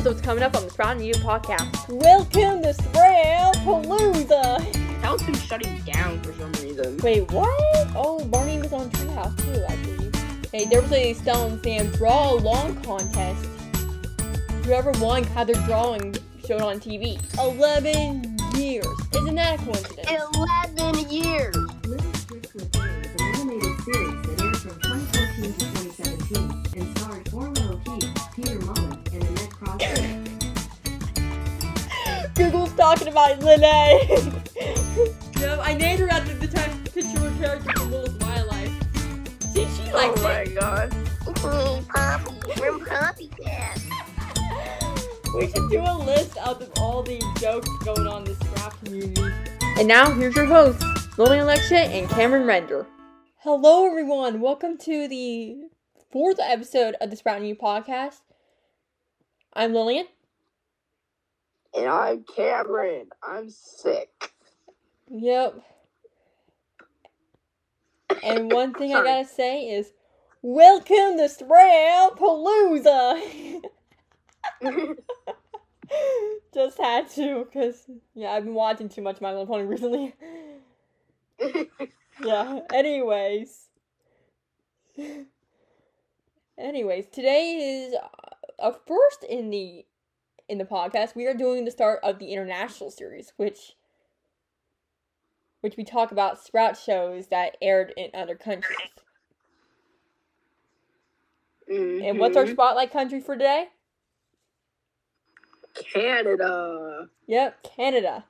here's what's coming up on the Sprout and You podcast. Welcome to Sprout Palooza. House has been shutting down for some reason. Wait, what? Oh, Barney was on Treehouse too, I believe. Hey, there was a Stella and Sam draw along contest. Whoever won had their drawing shown on TV. 11 years. Isn't that a coincidence? Eleven years. Little Driftwood talking about Lene. no, I named her after the time picture of character from Little My Life. See, she likes oh my it. god. Hey, Poppy. We're Poppy Cat. We should do a list of all the jokes going on in the Scrap community. And now, here's your hosts, Lillian Alexia and Cameron Render. Hello, everyone. Welcome to the fourth episode of the Sprout and You podcast. I'm Lillian. And I'm Cameron. I'm sick. Yep. And one thing I gotta say is, welcome to Palooza. Just had to, cause yeah, I've been watching too much My Little Pony recently. yeah. Anyways. Anyways, today is uh, a first in the in the podcast. We are doing the start of the international series, which which we talk about sprout shows that aired in other countries. And what's our Mhm. spotlight country for today? Canada? Yep, Canada.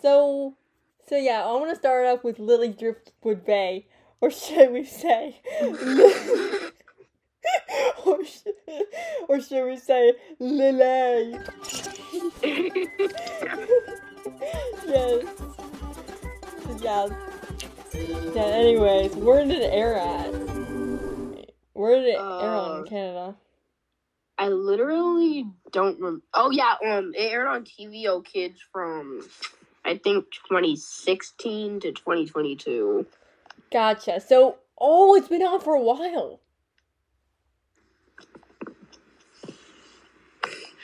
So, so yeah, I want to start off with Lily Driftwood Bay, or should we say, or, sh- or should we say Lily? yes. Yeah. Yeah. Anyways, where did it air at? Where did it air on in Uh, Canada? I literally don't remember. Oh yeah, um, it aired on TVO Kids from I think 2016 to 2022. Gotcha. So, oh, it's been on for a while.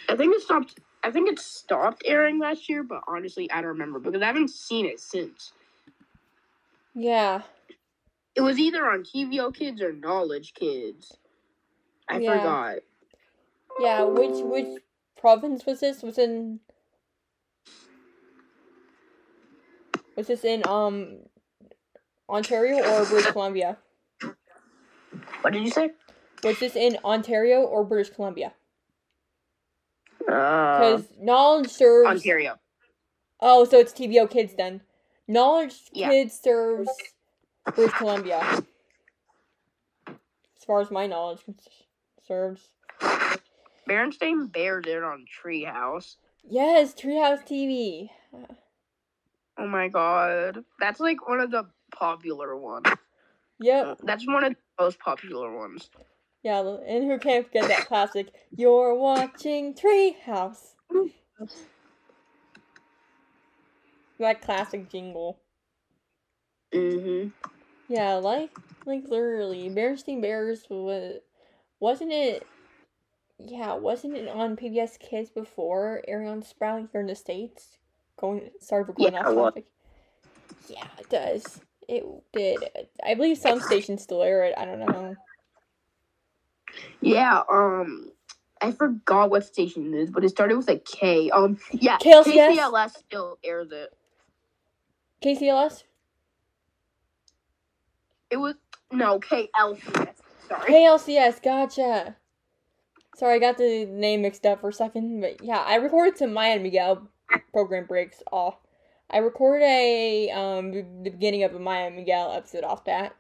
I think it stopped. I think it stopped airing last year, but honestly, I don't remember because I haven't seen it since. Yeah. It was either on TVO Kids or Knowledge Kids. I Yeah. forgot. Yeah, which which province was this? Was in Was this in um Ontario or British Columbia? What did you say? Was this in Ontario or British Columbia? Uh, Because knowledge serves Ontario. Oh, so it's TVO Kids then. Knowledge Yeah. Kids serves British Columbia. As far as my knowledge serves. Berenstain Bears aired on Treehouse. Yes, Treehouse TV. Oh my god, that's like one of the popular ones. Yep. That's one of the most popular ones. Yeah, and who can't forget that classic? You're watching Treehouse. That classic jingle. Mm-hmm. Yeah, like like literally, Berenstain Bears was wasn't it? Yeah, wasn't it on PBS Kids before airing on Sprout here in the states? Going sorry for going Yeah, off topic. Yeah, it does. It did. I believe some stations still air it. I don't know. Yeah. Um, I forgot what station it is, but it started with a K. Um, yeah. KLCS? KCLS still airs it. KCLS. It was no KLCS. Sorry. KLCS, gotcha. Sorry, I got the name mixed up for a second, but yeah, I recorded some Maya and Miguel program breaks off. I recorded a um the beginning of a Maya and Miguel episode off that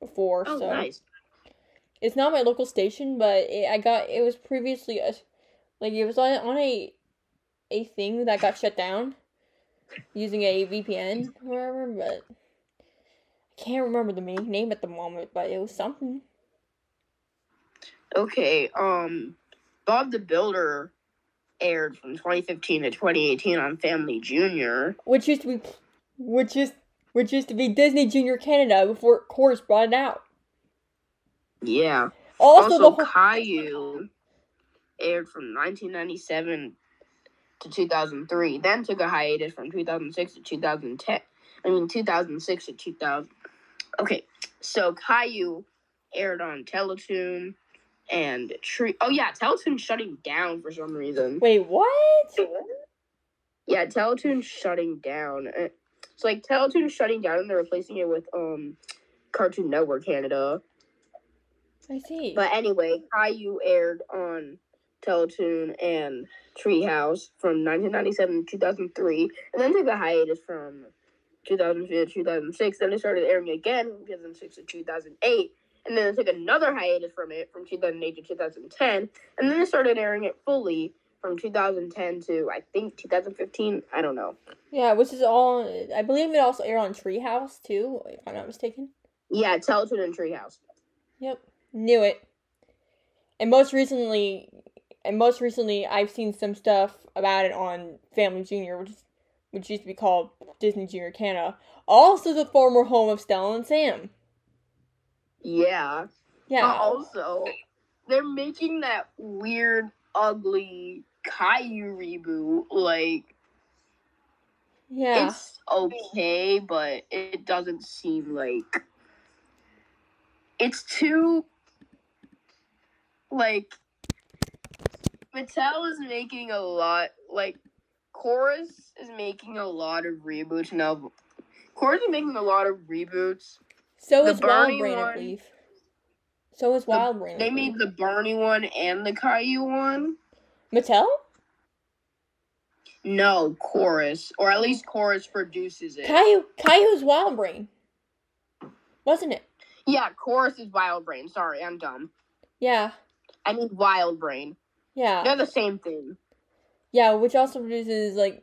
before, Oh, so nice. It's not my local station, but it, I got it was previously a like it was on on a a thing that got shut down using a VPN or whatever, but I can't remember the main name at the moment, but it was something. Okay. Um, Bob the Builder aired from 2015 to 2018 on Family Junior. which used to be which is which used to be Disney Junior Canada before Corus brought it out. Yeah. Also, Also, the whole, Caillou. aired from 1997 to 2003, then took a hiatus from 2006 to 2010. I mean, 2006 to 2000. Okay, so Caillou aired on Teletoon and Tree. Oh yeah, Teletoon's shutting down for some reason. Wait, what? Yeah, Teletoon's shutting down. Uh, It's like Teletoon's shutting down and they're replacing it with um Cartoon Network Canada. I see. But anyway, Caillou aired on Teletoon and Treehouse from 1997 to 2003, and then took a hiatus from 2005 to 2006. Then it started airing again from 2006 to 2008, and then it took another hiatus from it from 2008 to 2010, and then it started airing it fully from 2010 to I think 2015. I don't know. yeah, which is all. I believe it also aired on Treehouse too, if I'm not mistaken. Yeah, Teletoon and Treehouse. Yep, knew it. And most recently, and most recently, I've seen some stuff about it on Family Junior, which is, which used to be called Disney Junior Canada. Also, the former home of Stella and Sam. Yeah. Yeah. But also, they're making that weird, ugly Caillou reboot. Like, yeah. it's okay, but it doesn't seem like it's too like Mattel is making a lot like Corus is making a lot of reboots now. Corus is making a lot of reboots. so the is Wild Barney Brain, I believe. So is Wild Brain. They made the Barney one and the Caillou one. Mattel? No, Corus, or at least Corus produces it. Caillou, Caillou's Wild Brain. Wasn't it? yeah, Corus is Wild Brain. Sorry, I'm dumb. Yeah. I mean Wild Brain. Yeah. They're the same thing. Yeah, which also produces like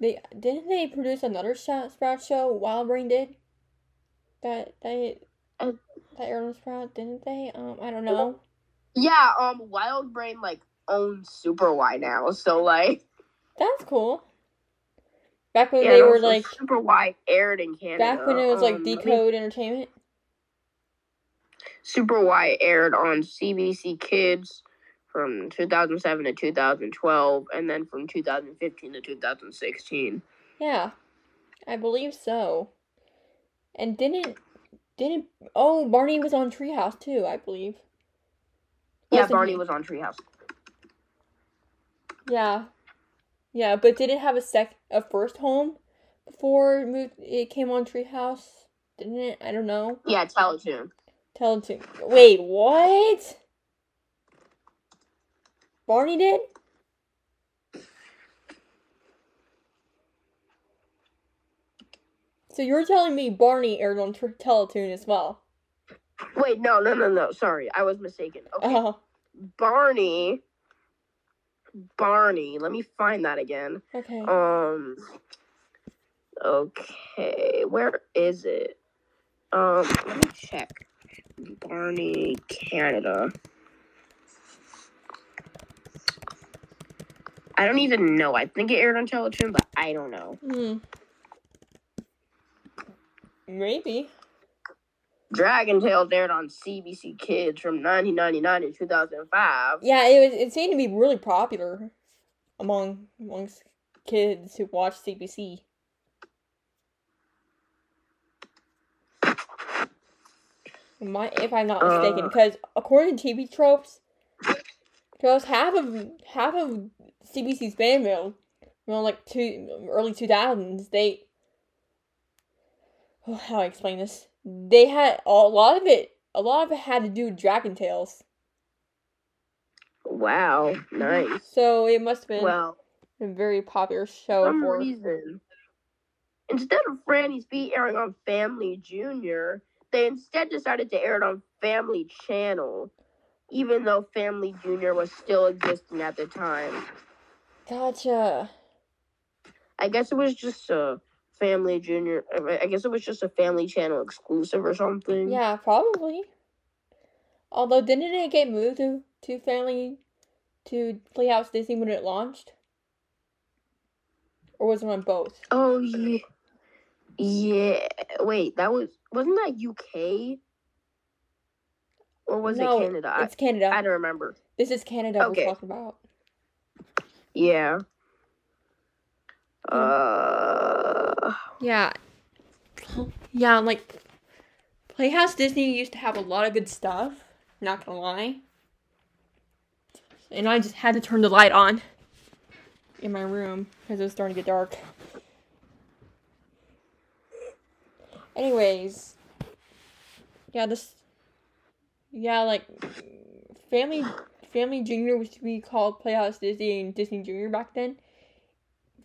they didn't they produce another Sprout Sprout show? Wild Brain did. That they Uh, that aired on Sprout, didn't they? Um, I don't know. Yeah, um, Wild Brain like owns Super Why now, so like That's cool. Back when yeah, they were like Super Why aired in Canada. back when it was like um, let me- Decode Entertainment. Super Why aired on CBC Kids from 2007 to 2012, and then from 2015 to 2016. Yeah, I believe so. And didn't didn't oh Barney was on Treehouse too? I believe. Yeah, Wasn't Barney he? was on Treehouse. Yeah, yeah, but did it have a sec a first home before it moved? It came on Treehouse, didn't it? I don't know. Yeah, Teletoon. Tell it to wait. What? Barney did? So you're telling me Barney aired on Tr- Teletoon as well? Wait, no, no, no, no. Sorry, I was mistaken. Okay, Oh, Barney. Barney. Let me find that again. okay. Um. Okay, where is it? Um, let me check. Barney, Canada. I don't even know. I think it aired on Teletoon, but I don't know. Hmm. Maybe. Dragon Tales aired on CBC Kids from 1999 to 2005. Yeah, it was. It seemed to be really popular among amongst kids who watch CBC. My, if I'm not mistaken, Uh. because according to TV tropes, because half of half of CBC's fan mail, you know, like two early two thousands, they. Oh, how do I explain this? They had a lot of it. A lot of it had to do with Dragon Tales. Wow, nice. So it must have been Well, a very popular show some for. reason, instead of Franny's Feet airing on Family Junior, they instead decided to air it on Family Channel, even though Family Junior was still existing at the time. Gotcha. I guess it was just a Family Junior. I guess it was just a Family Channel exclusive or something. Yeah, probably. Although, didn't it get moved to, to Family to Playhouse Disney when it launched? Or was it on both? Oh yeah. Yeah. Wait, that was wasn't that UK? or was no, it Canada? It's Canada. I don't remember. this is Canada Okay. we're talking about. Yeah. Hmm. Uh. Yeah. Yeah, like Playhouse Disney used to have a lot of good stuff, not gonna lie. And I just had to turn the light on in my room because it was starting to get dark. Anyways, yeah, this yeah, like Family Family Junior used to be called Playhouse Disney and Disney Junior back then.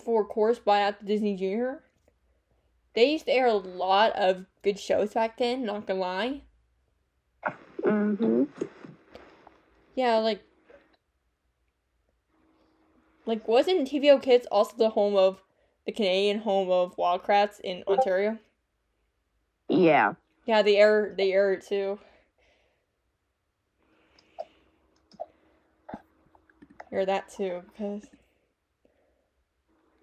For course, by at the Disney Junior. They used to air a lot of good shows back then, not gonna lie. hmm Yeah, like like wasn't TVO Kids also the home of the Canadian home of Wild Kratts in Ontario? Yeah. Yeah, the air the air too. Air that too, because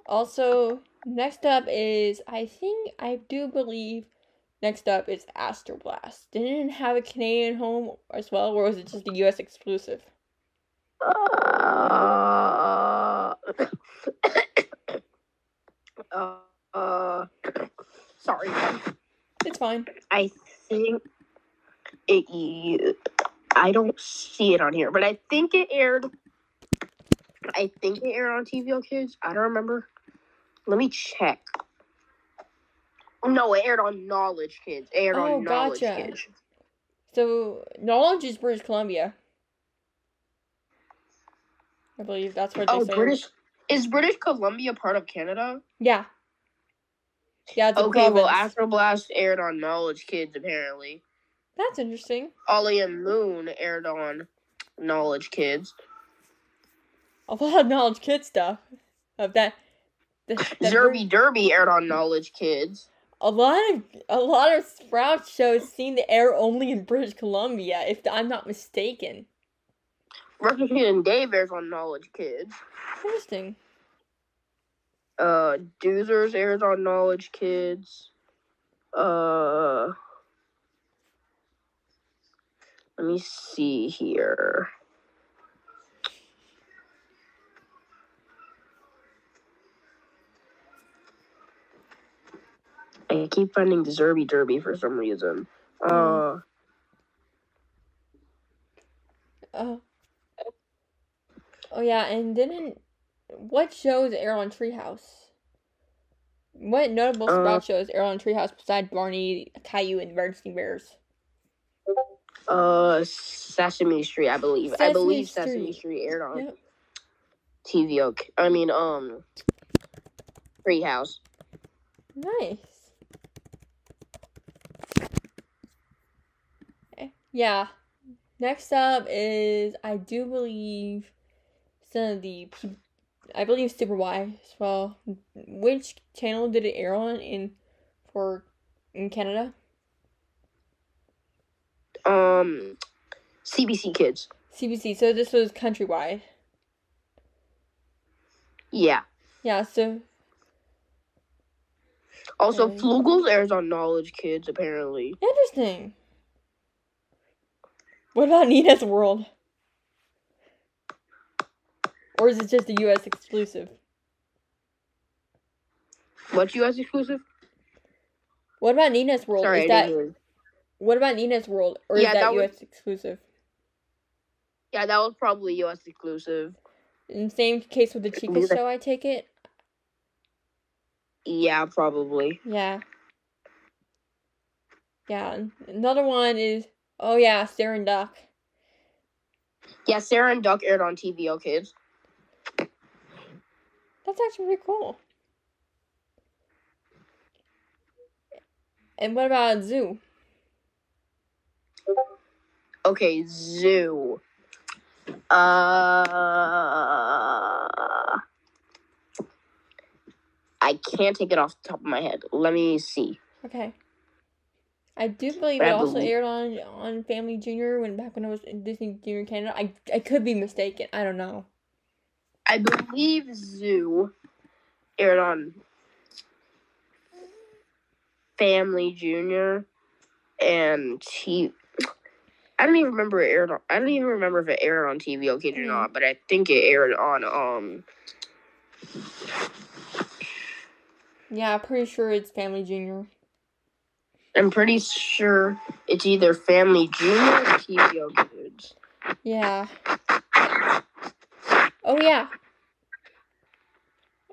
also next up is I think I do believe next up is Astro Blast. Didn't it have a Canadian home as well, or was it just a US exclusive? Uh, uh, uh, sorry. It's fine. I think it. you- I don't see it on here, but I think it aired. I think it aired on TVO Kids. I don't remember. Let me check. No, it aired on Knowledge Kids. It aired Oh, on Knowledge gotcha. Kids. So knowledge is British Columbia. I believe that's where they Oh, say. British. Is British Columbia part of Canada? Yeah. Yeah, it's a Okay, well. Astro Blast aired on Knowledge Kids apparently. That's interesting. Ollie and Moon aired on Knowledge Kids. A lot of knowledge kid stuff. Of that. that, that Zerby Derby aired on Knowledge Kids. A lot of a lot of Sprout shows seem to air only in British Columbia, if I'm not mistaken. Russian and Dave airs on Knowledge Kids. Interesting. Uh, Doozers airs on Knowledge Kids. Uh, let me see here. I keep finding the Zerby Derby for some reason. Uh, Oh. Oh yeah, and didn't what shows air on Treehouse? What notable Uh, Sprout shows air on Treehouse besides Barney, Caillou, and Berenstain Bears? uh, Sesame Street, I believe. I Sesame believe Sesame Street. Street aired on Yep. Okay, I mean, um, Treehouse. Nice. Eh, Yeah. Next up is I do believe some of the I believe Super Why as well. Which channel did it air on in for in Canada? Um, CBC Kids. CBC. So this was countrywide. Yeah. Yeah. So Also, Okay. Flugels airs on Knowledge Kids, apparently. interesting. What about Nina's World? Or is it just a U.S. exclusive? What's US exclusive? What about Nina's World? Sorry, is that what about Nina's World? Or Yeah, is that, that was- US exclusive? Yeah, that was probably US exclusive. In same case with the Chica Neither. show, I take it. Yeah, probably. Yeah. Yeah. Another one is oh yeah, Sarah and Duck. Yeah, Sarah and Duck aired on TVO Kids. That's actually pretty cool. And what about Zou? Okay, Zou. Uh, I can't take it off the top of my head. Let me see. Okay. I do believe I it also believe- aired on on Family Junior when back when I was in Disney Junior Canada. I I could be mistaken. I don't know. I believe Zou aired on Family Junior and he I don't even remember it aired. On, I don't even remember if it aired on TV. Okay, or not, but I think it aired on um. Yeah, pretty sure it's Family Junior. I'm pretty sure it's either Family Junior or TVO Kids. Yeah. Oh yeah.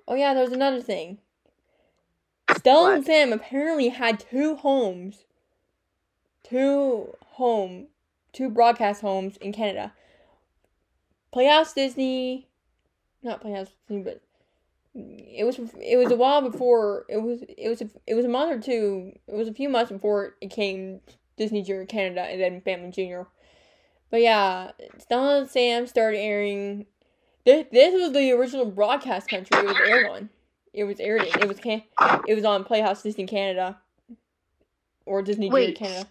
Oh yeah, there's another thing. Stella and Sam apparently had two homes. Two home two broadcast homes in Canada. Playhouse Disney not Playhouse Disney, but it was it was a while before it was it was a, it was a month or two it was a few months before it came Disney Junior Canada and then Family Junior. But yeah, Stella and Sam started airing. This, this was the original broadcast country it was aired on. It was aired in. It was can. It was on Playhouse Disney Canada, or Disney Junior Wait. Canada.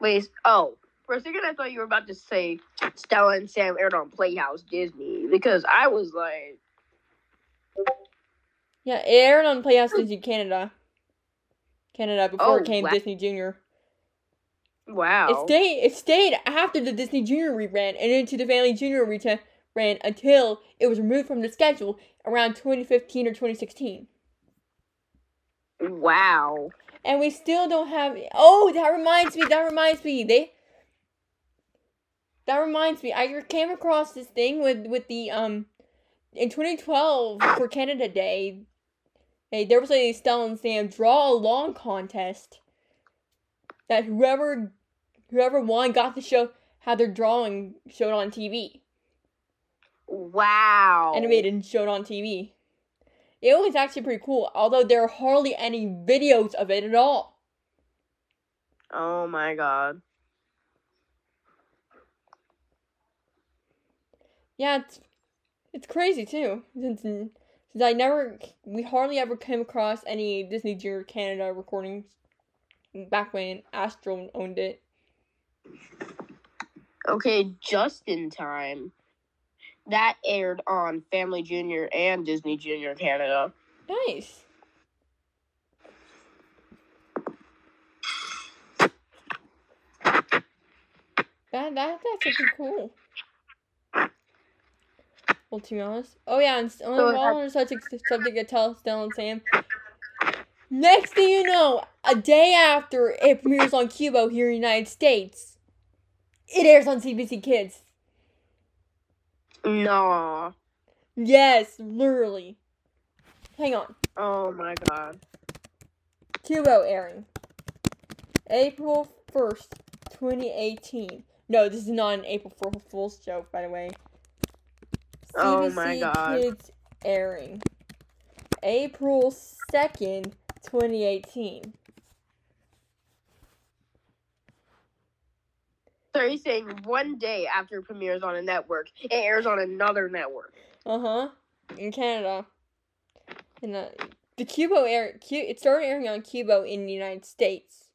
Wait, oh, for a second I thought you were about to say Stella and Sam aired on Playhouse Disney because I was like, Yeah, it aired on Playhouse Disney Canada. Canada before Oh, it came wow. Disney Junior. wow. It stayed. It stayed after the Disney Junior rebrand and into the Family Junior rebrand until it was removed from the schedule around 2015 or 2016. Wow. and we still don't have oh that reminds me that reminds me they that reminds me i came across this thing with with the um in 2012 for canada day hey, there was a stella and sam draw along contest that whoever whoever won got to show how their drawing showed on tv Wow. animated and showed on tv it was actually pretty cool although there are hardly any videos of it at all Oh my god. Yeah, it's it's crazy too. Since since I never, we hardly ever came across any Disney Junior Canada recordings back when Astral owned it. Okay, just in time. That aired on Family Junior and Disney Junior Canada. Nice. That that that's actually cool. Well, to be honest, oh yeah, and on So on such a subject, I tell Stella and Sam. Next thing you know, a day after it premieres on Qubo here in the United States, it airs on CBC Kids. No. Yes, literally. Hang on. Oh my god. Qubo airing. April 1st, 2018. No, this is not an April Fool's joke, by the way. Oh my God. Kids airing. April 2nd, 2018. So you're saying one day after it premieres on a network, it airs on another network. Uh huh. In Canada. in uh, the Qubo air, it started airing on Qubo in the United States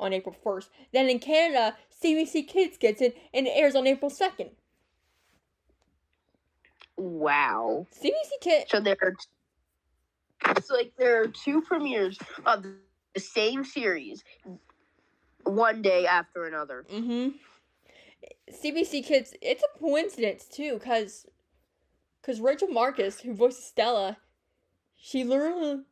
on April 1st. Then in Canada, CBC Kids gets it and it airs on April 2nd. Wow. CBC Kids. So there are it's like there are two premieres of the same series one day after another. Mm-hmm. CBC Kids, it's a coincidence too, cause, cause Rachel Marcus, who voices Stella, she learned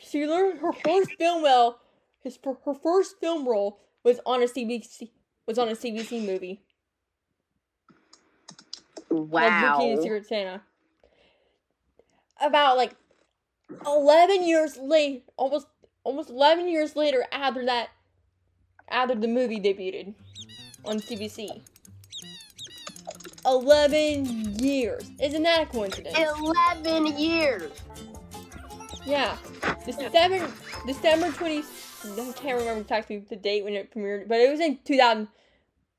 she, learned her first film well, his her first film role was on a CBC was on a CBC movie Wow. And Secret Santa. About like eleven years late, almost almost eleven years later after that, after the movie debuted on CBC. Eleven years. Isn't that a coincidence? Eleven years. Yeah. December December twenty I can't remember exactly the date when it premiered, but it was in two thousand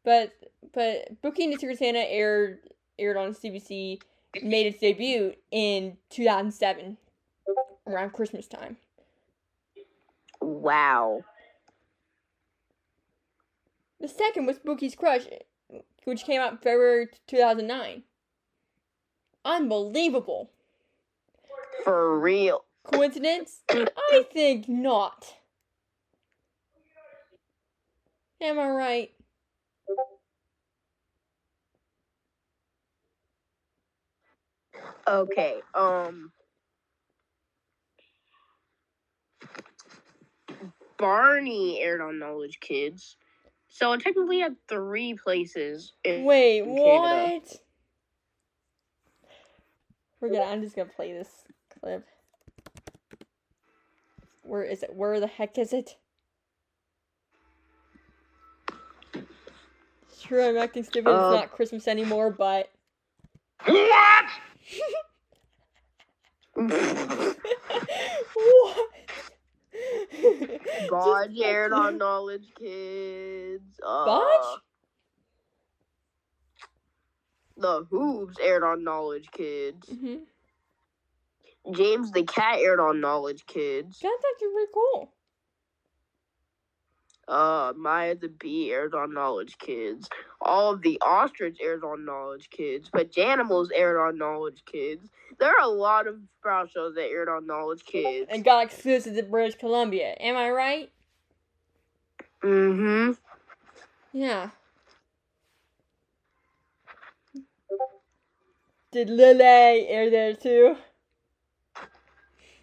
but but Booking the Secret Santa aired aired on CBC made its debut in two thousand seven around Christmas time. Wow. The second was Booky's Crush, which came out February 2009. Unbelievable. For real. Coincidence? I think not. Am I right? Okay, um Barney aired on Knowledge Kids so it technically at three places. In, Wait, in Canada. what? We're gonna. I'm just gonna play this clip. Where is it? Where the heck is it? Sure, I'm acting stupid. Uh, it's not Christmas anymore, but What? what? Bodge Just aired on Knowledge Kids. Uh, Bodge? The Hoobs aired on Knowledge Kids. Mhm. James the Cat aired on Knowledge Kids. That's actually pretty cool. Uh, Maya the Bee aired on Knowledge Kids. Olive the Ostrich aired on Knowledge Kids. But Janimals aired on Knowledge Kids. There are a lot of sprout shows that aired on Knowledge Kids. And got exclusive to British Columbia. Am I right? Mm-hmm. Yeah. Did Lily air there too?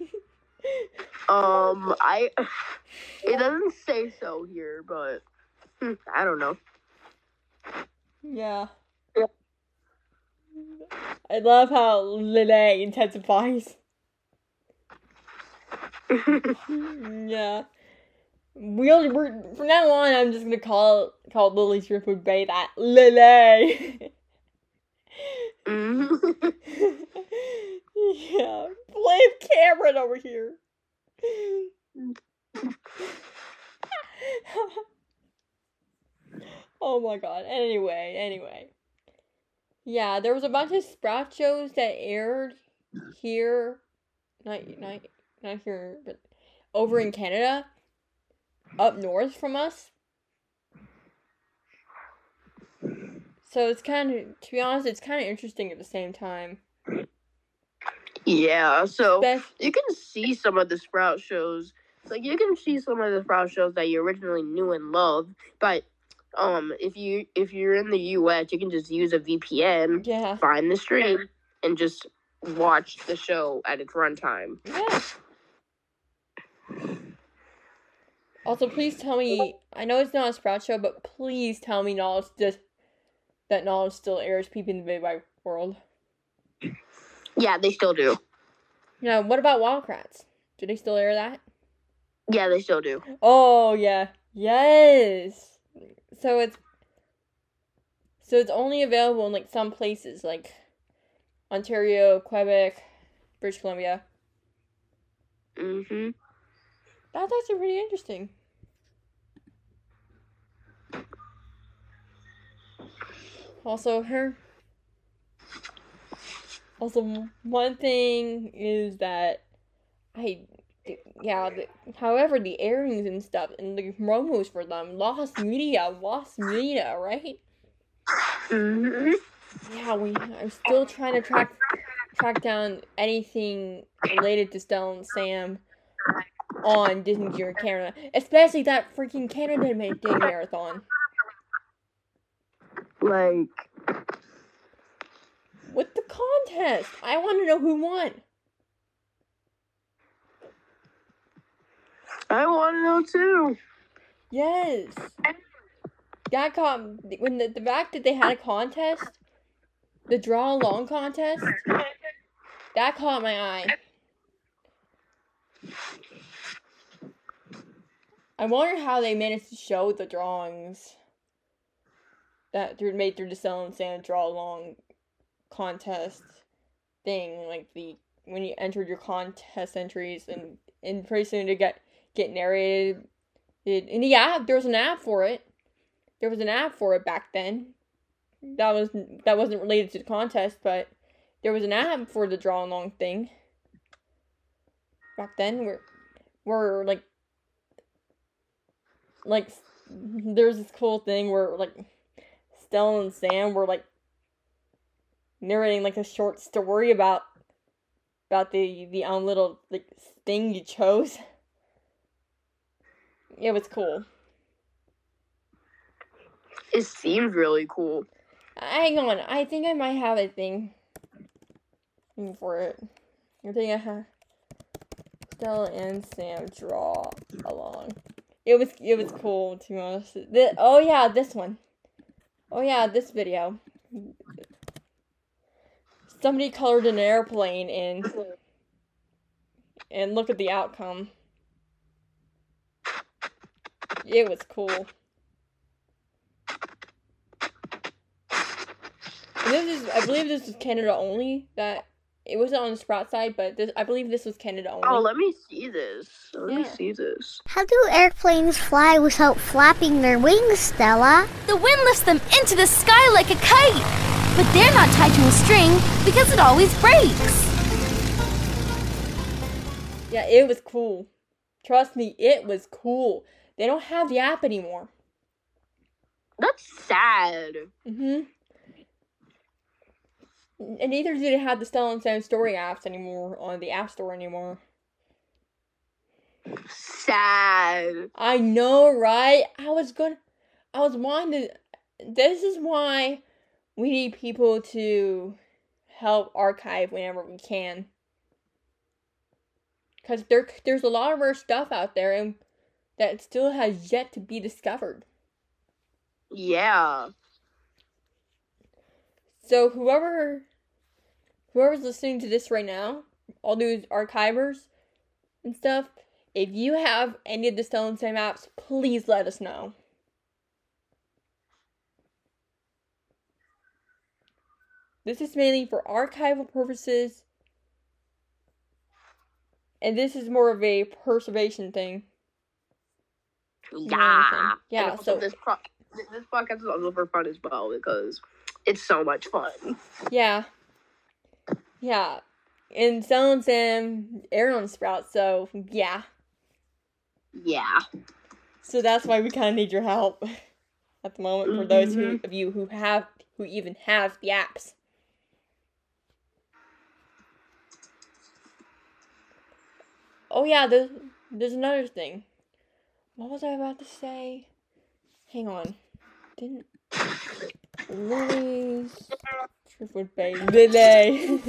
Um, I. It doesn't say so here, but hmm, I don't know. Yeah. Yeah. I love how Lily intensifies. yeah. We'll, we're, from now on, I'm just gonna call call Lily's Shrimp Food Bay that Lily. Mhm. yeah. Blame Cameron over here. oh my god. Anyway, anyway. Yeah, there was a bunch of Sprout shows that aired here. Not not not here, but over in Canada. Up north from us. So it's kind of, to be honest, it's kind of interesting at the same time. Yeah, so Beth, you can see some of the Sprout shows. Like you can see some of the Sprout shows that you originally knew and loved, but um, if you if you're in the U.S., you can just use a VPN, yeah, find the stream, and just watch the show at its runtime. yeah. Also, please tell me. I know it's not a Sprout show, but please tell me knowledge just that knowledge still airs Peep and the Big Wide World. Yeah, they still do. Now, what about Wild Kratts? Do they still air that? Yeah, they still do. Oh yeah, yes. So it's so it's only available in like some places, like Ontario, Quebec, British Columbia. Mm-hmm. That's actually pretty interesting. Also, her. Also, one thing is that I, yeah. The, however, the airings and stuff and the promos for them lost media, lost media, right? Mm-hmm. Yeah, we. I'm still trying to track track down anything related to Stone Sam on Disney Junior Canada, especially that freaking Canada Day marathon. Like, With the contest, I want to know who won. I want to know too. Yes. That caught when the, the fact that they had a contest, the draw along contest, that caught my eye. I wonder how they managed to show the drawings that through made through the Cell and Sand draw along contest thing, like the when you entered your contest entries and and pretty soon to get get narrated. The app there was an app for it. There was an app for it back then. That was that wasn't related to the contest but there was an app for the draw along thing. Back then where where like like there's this cool thing where like Stella and Sam were like narrating like a short story about about the the own little like thing you chose it was cool It seemed really cool. Hang on, I think I might have a thing. looking for it. I think I have Stella and Sam draw along. It was it was cool to be honest. Thi- oh yeah, this one. Oh yeah, this video. Somebody colored an airplane in and look at the outcome. It was cool. And this is, I believe this is Canada only. That it wasn't on the Sprout side, but this, I believe this was Canada only. Oh, let me see this. Let me see this. How do airplanes fly without flapping their wings, Stella? The wind lifts them into the sky like a kite. But they're not tied to a string because it always breaks. Yeah, it was cool. Trust me, it was cool. They don't have the app anymore. That's sad. Mm-hmm. And neither do they have the Stella and Sam story apps anymore on the App Store anymore. Sad. I know, right? I was gonna, I was wanting to. This is why we need people to help archive whenever we can. Cause there, there's a lot of our stuff out there, and that still has yet to be discovered. Yeah. So whoever whoever's listening to this right now, all those archivers and stuff, if you have any of the Stella and Sam apps, please let us know. This is mainly for archival purposes. And this is more of a preservation thing. Yeah. Yeah, so- this pro- this podcast is also for fun as well because it's so much fun. Yeah. Yeah. And Stella and Sam aired on Sprout, so yeah. Yeah. So that's why we kind of need your help at the moment for those who, Mhm. of you who have who even have the apps. Oh yeah, there's there's another thing. What was I about to say? Hang on. Didn't Lily's Driftwood Bay Lily.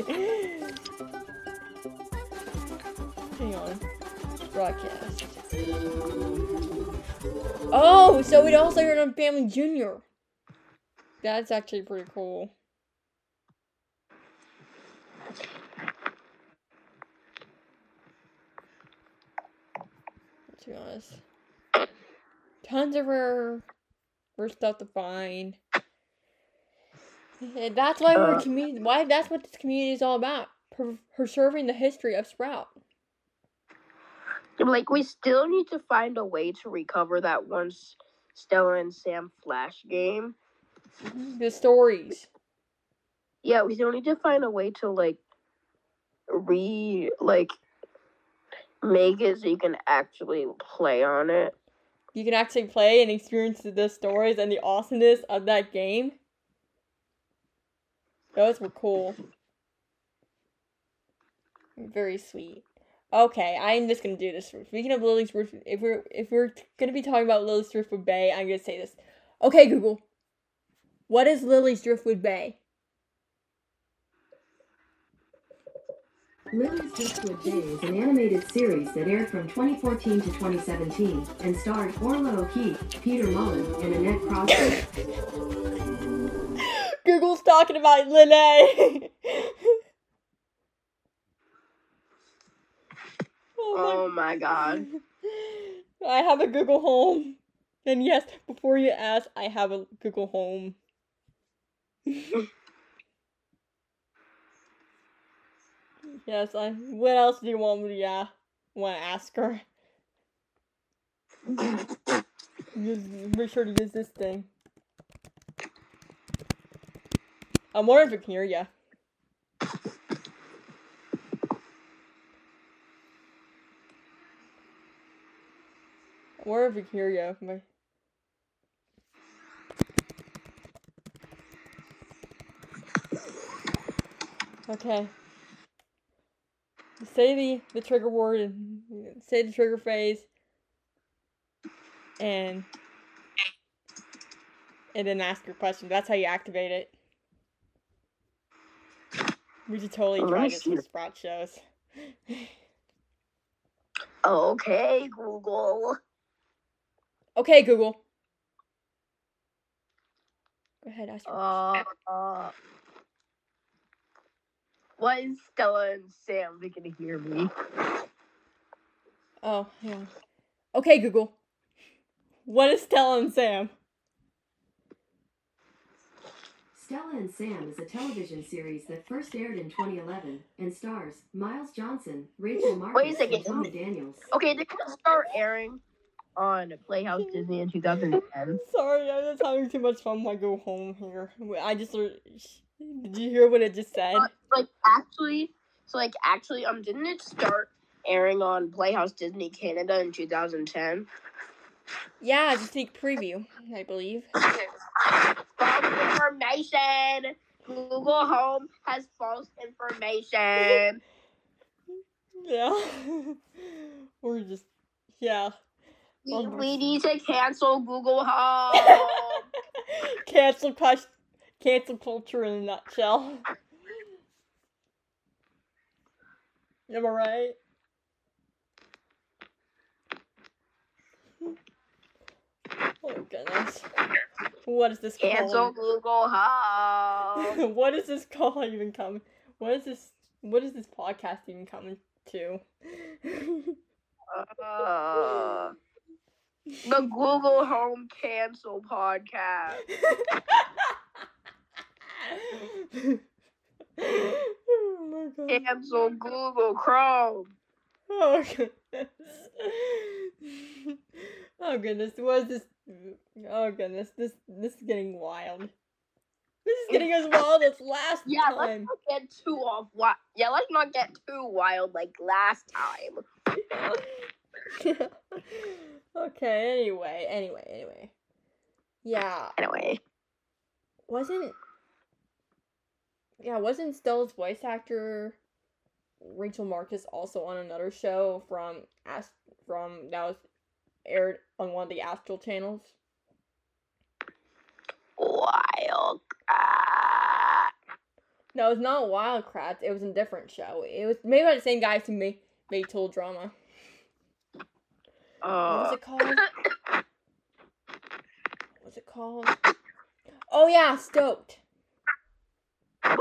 Hang on. Broadcast. Oh, so it also aired on Family Junior. That's actually pretty cool. To be honest. Tons of rare, rare stuff to find. And that's why we're Uh. community. Why that's what this community is all about. pre- Preserving the history of Sprout. Like we still need to find a way to recover that one S- Stella and Sam Flash game. The stories. Yeah, we still need to find a way to like re like make it so you can actually play on it. You can actually play and experience the stories and the awesomeness of that game. Those were cool. Very sweet. Okay, I'm just gonna do this. Speaking of Lily's Drift, if we're if we're gonna be talking about Lily's Driftwood Bay, I'm gonna say this. Okay, Google. What is Lily's Driftwood Bay? Lily's Driftwood Bay is an animated series that aired from 2014 to 2017 and starred Orla O'Keefe, Peter Mullan, and Annette Crosbie. Google's talking about Lily. Oh, oh my god. I have a Google Home. And yes, before you ask, I have a Google Home. Yes, I. What else do you want me to uh, yeah, want to ask her? Use, make sure to use this thing. I'm wondering if it can hear ya. I wonder if it can hear ya. My... Okay. Say the, the trigger word and say the trigger phrase and and then ask your question. That's how you activate it. We should totally Oh, try this with Sprout shows. Okay, Google. Okay, Google. Go ahead, ask your Uh, uh, why is Stella and Sam they can hear me? Oh, yeah. Okay, Google. What is Stella and Sam? Stella and Sam is a television series that first aired in 2011 and stars Miles Johnson, Rachel Marcus, second. and Tommy Daniels. Okay, they can start airing on Playhouse Disney in 2010. Sorry, I'm just having too much fun when I go home here. I just. Did you hear what it just said? Uh, Like actually, so like actually, um, didn't it start airing on Playhouse Disney Canada in 2010? Yeah, just sneak preview, I believe. False information. Google Home has false information. Yeah. We're just. Yeah. We, Um, we need to cancel Google Home. cancel cancel culture in a nutshell. Am I right? Oh goodness. What is this cancel? Google Home. what is this call even coming? What is this? What is this podcast even coming to? Uh, the Google Home Cancel podcast. Oh my god. Cancel Google Chrome. Oh goodness. oh goodness. What is this? Oh goodness. This this is getting wild. This is getting as wild as last time. Yeah, let's not get too off. Wi- yeah, let's not get too wild like last time. okay. Anyway. Anyway. Anyway. Yeah. Anyway, Wasn't. Yeah. Wasn't Stella's voice actor Rachel Marcus also on another show from Ast from that was aired on one of the Astral channels? wild. Ah. No, it's not Wild Kratts. It was a different show. It was made by the same guys who made made Total Drama. What was Uh, it called? What's it called? Oh yeah, Stoked.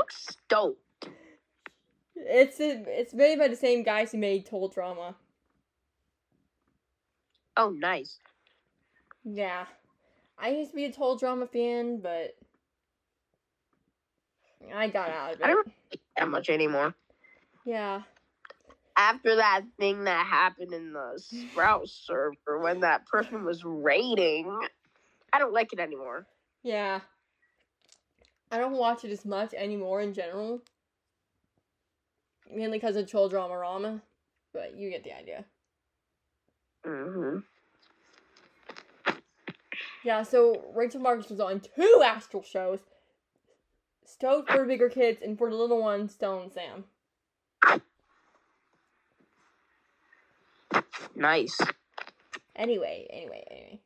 Stoked. It's it's made by the same guys who made Total Drama. Oh, nice. Yeah, I used to be a Total Drama fan, but I got out of I it. don't like that much anymore. Yeah, After that thing that happened in the Sprout server when that person was raiding, I don't like it anymore. yeah. I don't watch it as much anymore in general. Mainly because of Troll Drama Rama, but you get the idea. hmm Yeah, so Rachel Marcus was on two Astral shows. Stoked for bigger kids and for the little ones, and Sam. Nice. Anyway, anyway, anyway.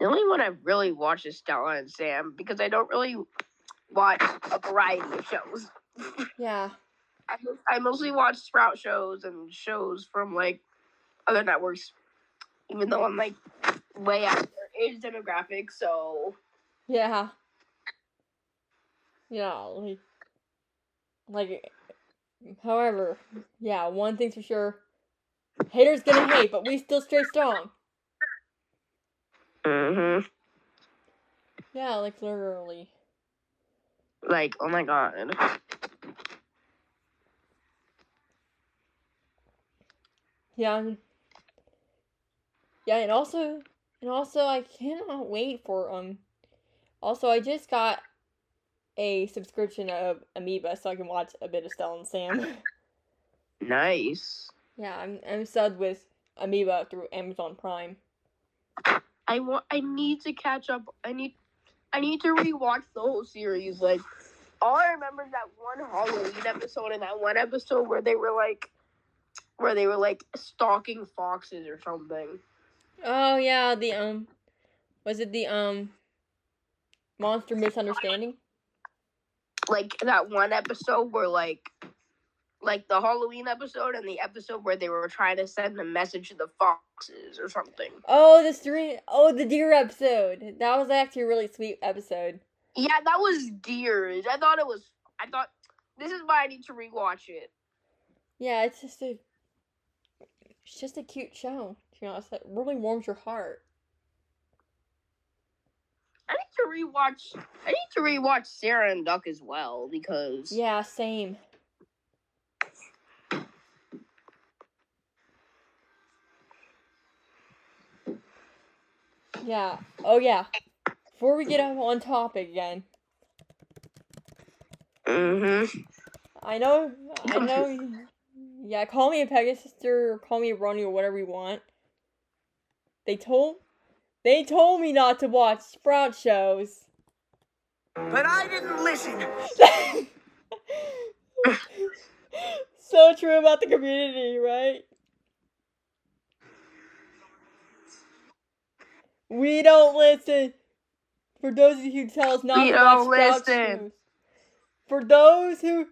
The only one I've really watch is Stella and Sam because I don't really watch a variety of shows. Yeah. I, I mostly watch Sprout shows and shows from like other networks, even though I'm like way out their age demographic. So Yeah. Yeah, like, like, however, yeah, one thing's for sure. Haters gonna hate, but we still stay strong. hmm Yeah, like literally. Like oh my god, Yeah. Yeah, and also, and also, I cannot wait for um. Also, I just got a subscription of Ameba, so I can watch a bit of Stella and Sam. nice. yeah, I'm I'm subbed with Ameba through Amazon Prime. I want. I need to catch up. I need. I need to rewatch the whole series. Like all I remember is that one Halloween episode and that one episode where they were like, where they were like stalking foxes or something. Oh yeah, the um, was it the um, monster misunderstanding? like that one episode where like like the Halloween episode and the episode where they were trying to send a message to the foxes or something. Oh, the stream. Oh, the deer episode. That was actually a really sweet episode. Yeah, that was deers. I thought it was. I thought this is why I need to rewatch it. Yeah, it's just a. It's just a cute show. To be honest, it really warms your heart. I need to rewatch. I need to rewatch Sarah and Duck as well because Yeah, same. Yeah. Oh yeah. Before we get up on topic again, Mm-hmm. I know, I know. Yeah, call me a Pegasus or call me a brony or whatever you want. They told, they told me not to watch Sprout shows. But I didn't listen. so true about the community, right? We don't listen. For those of you who tell us not We to watch Sprout listen. shows. For those who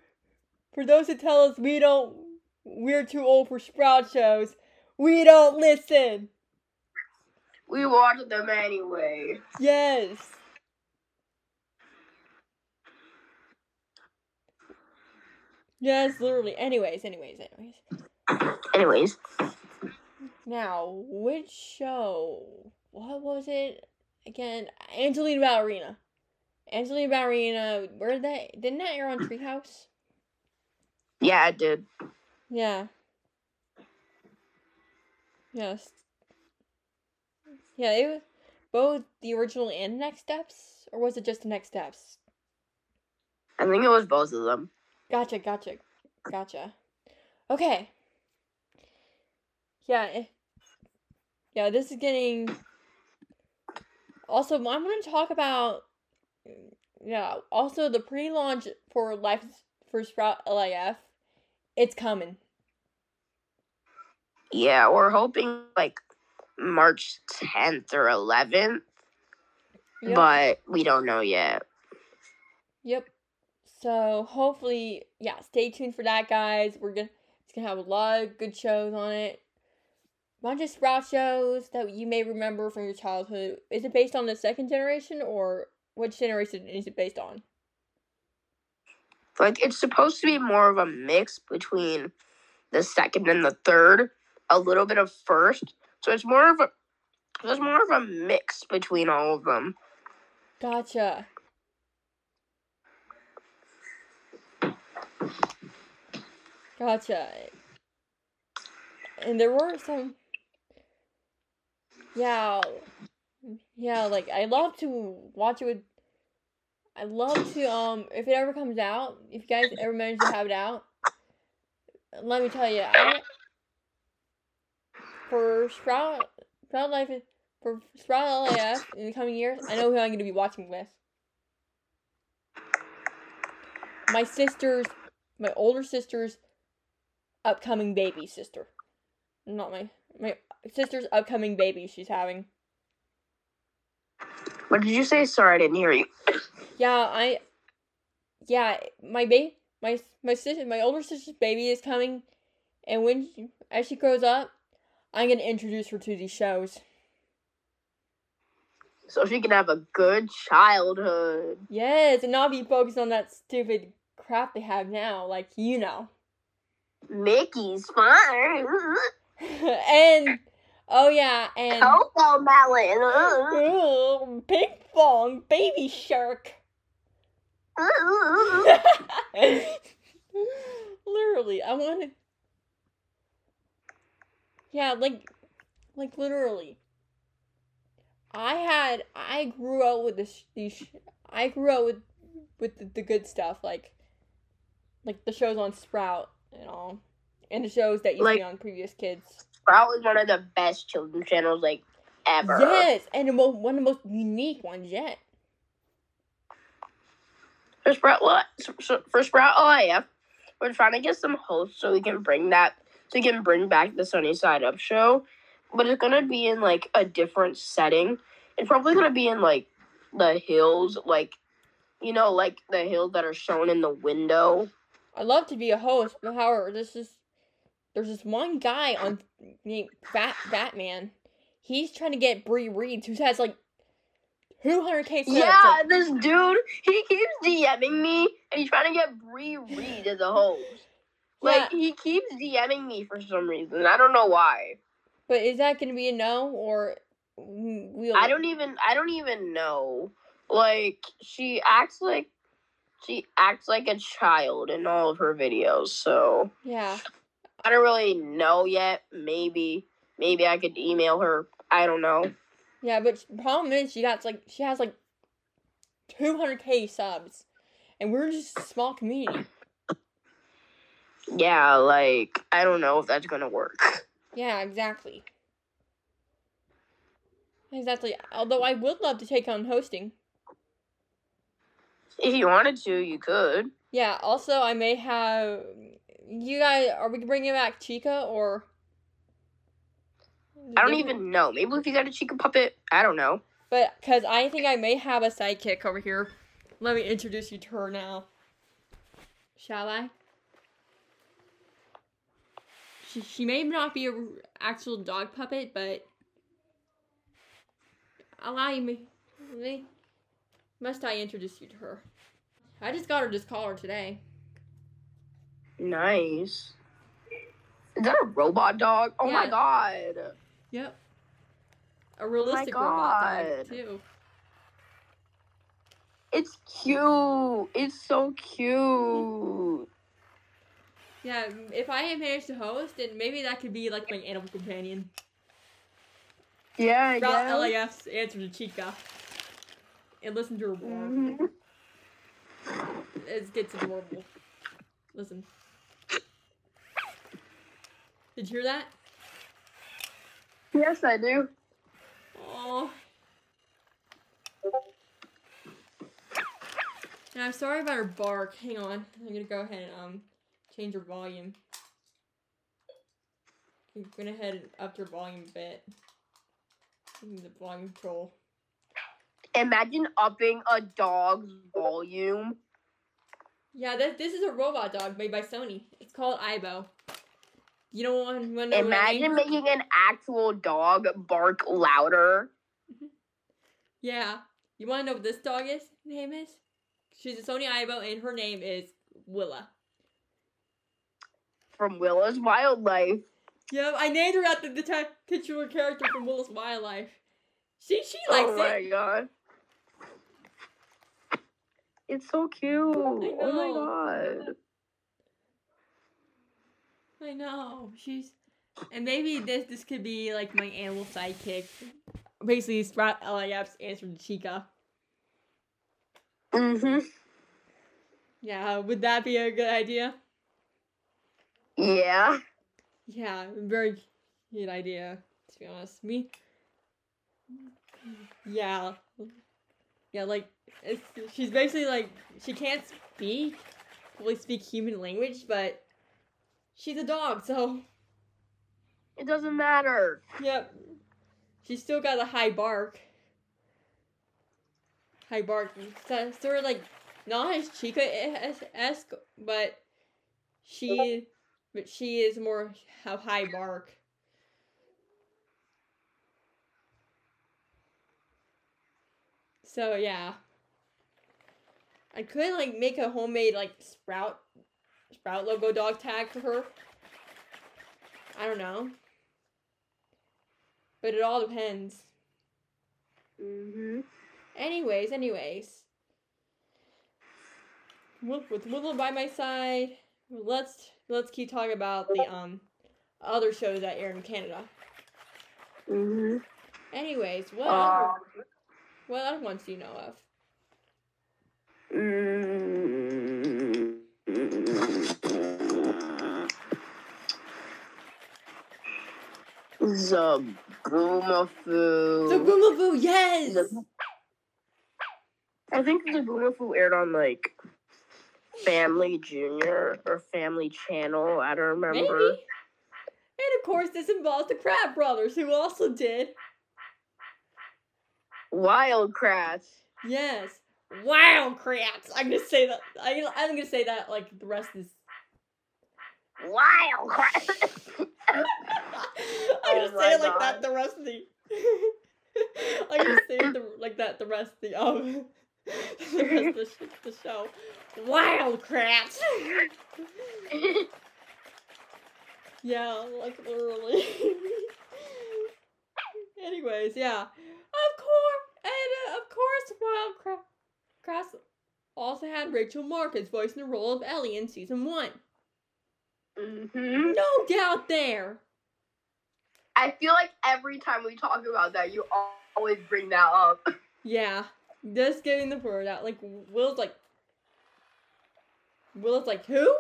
for those who tell us we don't we're too old for Sprout shows, we don't listen. We watch them anyway. Yes. Yes, literally. Anyways, anyways, anyways. Anyways, Now, which show? What was it again? Angelina Ballerina. Angelina Ballerina. Where did that? Didn't that air on Treehouse? yeah, I did. Yeah. Yes. Yeah, it was both the original and next steps, or was it just the next steps? I think it was both of them. Gotcha, gotcha, gotcha. Okay. Yeah, eh, yeah. This is getting. Also, I'm going to talk about. Yeah. Also, the pre-launch for Life for Sprout LIF. It's coming. Yeah, we're hoping like March 10th or 11th, Yep. but we don't know yet. Yep. So hopefully, yeah, stay tuned for that, guys. We're gonna it's gonna have a lot of good shows on it. Bunch of Sprout shows that you may remember from your childhood. Is it based on the second generation or which generation is it based on? Like it's supposed to be more of a mix between the second and the third, a little bit of first. So it's more of a there's more of a mix between all of them. Gotcha. Gotcha. And there were some. Yeah. Yeah, like, I love to watch it with. I love to, um, if it ever comes out, if you guys ever manage to have it out, let me tell you, I. For Sprout, Sprout Life, for Sprout LIF in the coming years, I know who I'm going to be watching with. My sister's, my older sister's upcoming baby sister. Not my, my sister's upcoming baby she's having. What did you say? Sorry, I didn't hear you. Yeah, I, yeah, my baby, my, my sister, my older sister's baby is coming, and when, she, as she grows up, I'm going to introduce her to these shows. So she can have a good childhood. Yes, and not be focused on that stupid crap they have now, like, you know. Mickey's fine. and oh yeah, and Cocomelon. Uh-uh. Ooh, Ping Pong Baby Shark. Uh-uh. literally, I want to. Yeah, like, like literally. I had I grew up with this these I grew up with with the, the good stuff like like the shows on Sprout and all and the shows that you see Like- on PBS Kids. Sprout was one of the best children's channels like ever. Yes, and the mo- one of the most unique ones yet. For Sprout, what? For Sprout LIF, we're trying to get some hosts so we can bring that, so we can bring back the Sunny Side Up show, but it's gonna be in like a different setting. It's probably gonna be in like the hills, like you know, like the hills that are shown in the window. I'd love to be a host, but however, this is there's this one guy on named Fat Batman. He's trying to get Bree Reed, who has like 200k subs. Yeah, like- this dude, he keeps DMing me and he's trying to get Bree Reed as a host. Like Yeah. he keeps DMing me for some reason. I don't know why. but is that gonna be a no or we'll? I don't even I don't even know. Like she acts like she acts like a child in all of her videos, so Yeah, I don't really know yet. Maybe maybe I could email her. I don't know. yeah, but problem is she got like she has like 200k subs, and we're just a small community. Yeah, like I don't know if that's gonna work. Yeah, exactly. Exactly. Although I would love to take on hosting. If you wanted to, you could. Yeah. Also, I may have you guys. Are we bringing back Chica or? I don't even know. Maybe if you got a Chica puppet, I don't know. But because I think I may have a sidekick over here. Let me introduce you to her now. Shall I? She, she may not be a r- actual dog puppet, but allow me. me- Must I introduce you to her? I just got her this collar today. Nice. Is that a robot dog? Oh my god. Yep. A realistic robot dog too. It's cute. It's so cute. Yeah, if I manage to host, then maybe that could be like my animal companion. Yeah, Route yeah. LIF's answer to Chica. And listen to her bark. Mhm. It gets adorable. Listen. Did you hear that? Yes, I do. Oh. Now, I'm sorry about her bark. Hang on. I'm gonna go ahead and um change her volume. I'm gonna head up her volume a bit. The volume control. Imagine upping a dog's volume. Yeah, this this is a robot dog made by Sony. It's called aibo. You don't want to know what I Imagine mean? making an actual dog bark louder. Mm-hmm. Yeah. You want to know what this dog is? Name is? She's a Sony aibo, and her name is Willa. From Willa's Wildlife. Yeah, I named her after the ti- titular character from Willa's Wildlife. She she oh likes it. oh my it. god. It's so cute. Oh my god. I know. She's and maybe this this could be like my animal sidekick. Basically, Sprout LIF's answer to Chica. Mm-hmm. Yeah, would that be a good idea? Yeah. Yeah, very good idea. To be honest, me. Yeah, yeah, like it's, she's basically like she can't speak, fully speak human language, but she's a dog, so It doesn't matter. yep, she's still got a high bark. High bark, so, sort of like not as Chica esque, but she, but she is more a high bark. So yeah. I could like make a homemade like sprout sprout logo dog tag for her. I don't know. But it all depends. Mm-hmm. Anyways, anyways. With, with Willow by my side, let's let's keep talking about the um other shows that air in Canada. Mm-hmm. Anyways, what Uh, other, what other ones do you know of? mm Zoboomafoo. Zoboomafoo, yes! The- I think Zoboomafoo aired on like Family Junior or Family Channel. I don't remember. Maybe. And of course, this involves the Kratt Brothers, who also did. Wild Kratts. Yes. Wild Wildcrats. I'm gonna say that. I, I'm gonna say that like the rest is. Wow, crap. I'm Oh gonna say it like that the rest of the. I'm gonna say it the, like that the rest of the um. the rest of the, sh- the show. Wild Kratts. yeah, like literally. Anyways, yeah. Of course, and uh, of course, Wild Kratts also had Rachel Marcus voicing the role of Ellie in season one. hmm No doubt there. I feel like every time we talk about that, you always bring that up. Yeah, just getting the word out. Like Will's like, Will's like who?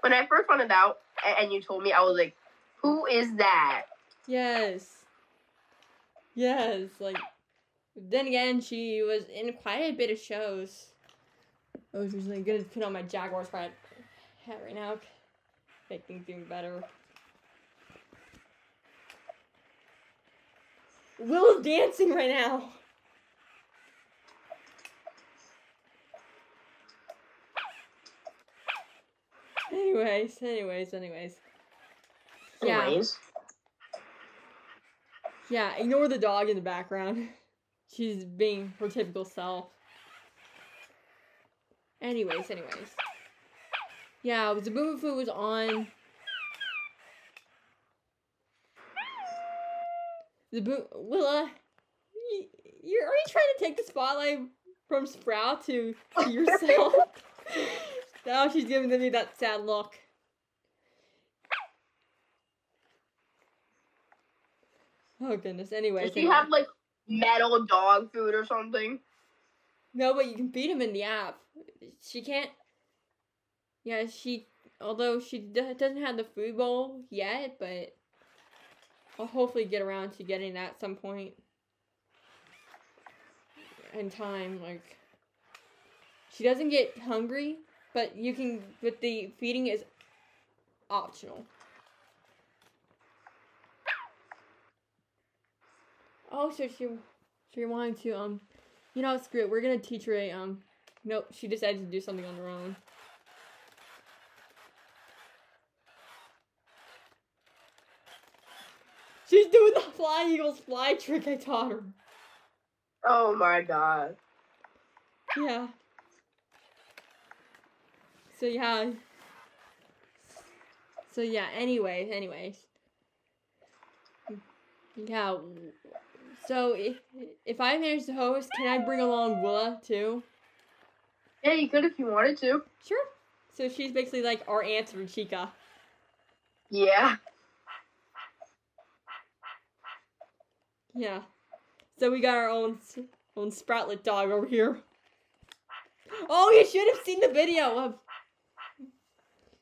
When I first found it out, and you told me, I was like, "Who is that?" Yes. Yes, like. Then again, she was in quite a bit of shows. Oh, I was usually gonna put on my Jaguars hat right now. Make things even better. Will's dancing right now. Anyways, anyways, anyways. Yeah. Anyways. Yeah, ignore the dog in the background. She's being her typical self. Anyways, anyways. Yeah, Zoboomafoo was on. The Boo Willa, you're are you trying to take the spotlight from Sprout to, to yourself? now she's giving me that sad look. Oh goodness. Anyway, Does she anyway. have like metal dog food or something? No, but you can feed him in the app. She can't. Yeah, she. Although she doesn't have the food bowl yet, but I'll hopefully get around to getting that at some point in time. Like, she doesn't get hungry, but you can. But the feeding is optional. Oh, so she she wanted to um you know, screw it. We're gonna teach her a um. Nope, she decided to do something on her own. She's doing the fly eagles fly trick I taught her. Oh my god. Yeah. So yeah. So yeah. Anyways, anyways. Yeah. So if if I manage to host, can I bring along Willa too? Yeah, you could if you wanted to. Sure. So she's basically like our aunt from Chica. Yeah. Yeah. So we got our own own Sproutlet dog over here. Oh, you should have seen the video of.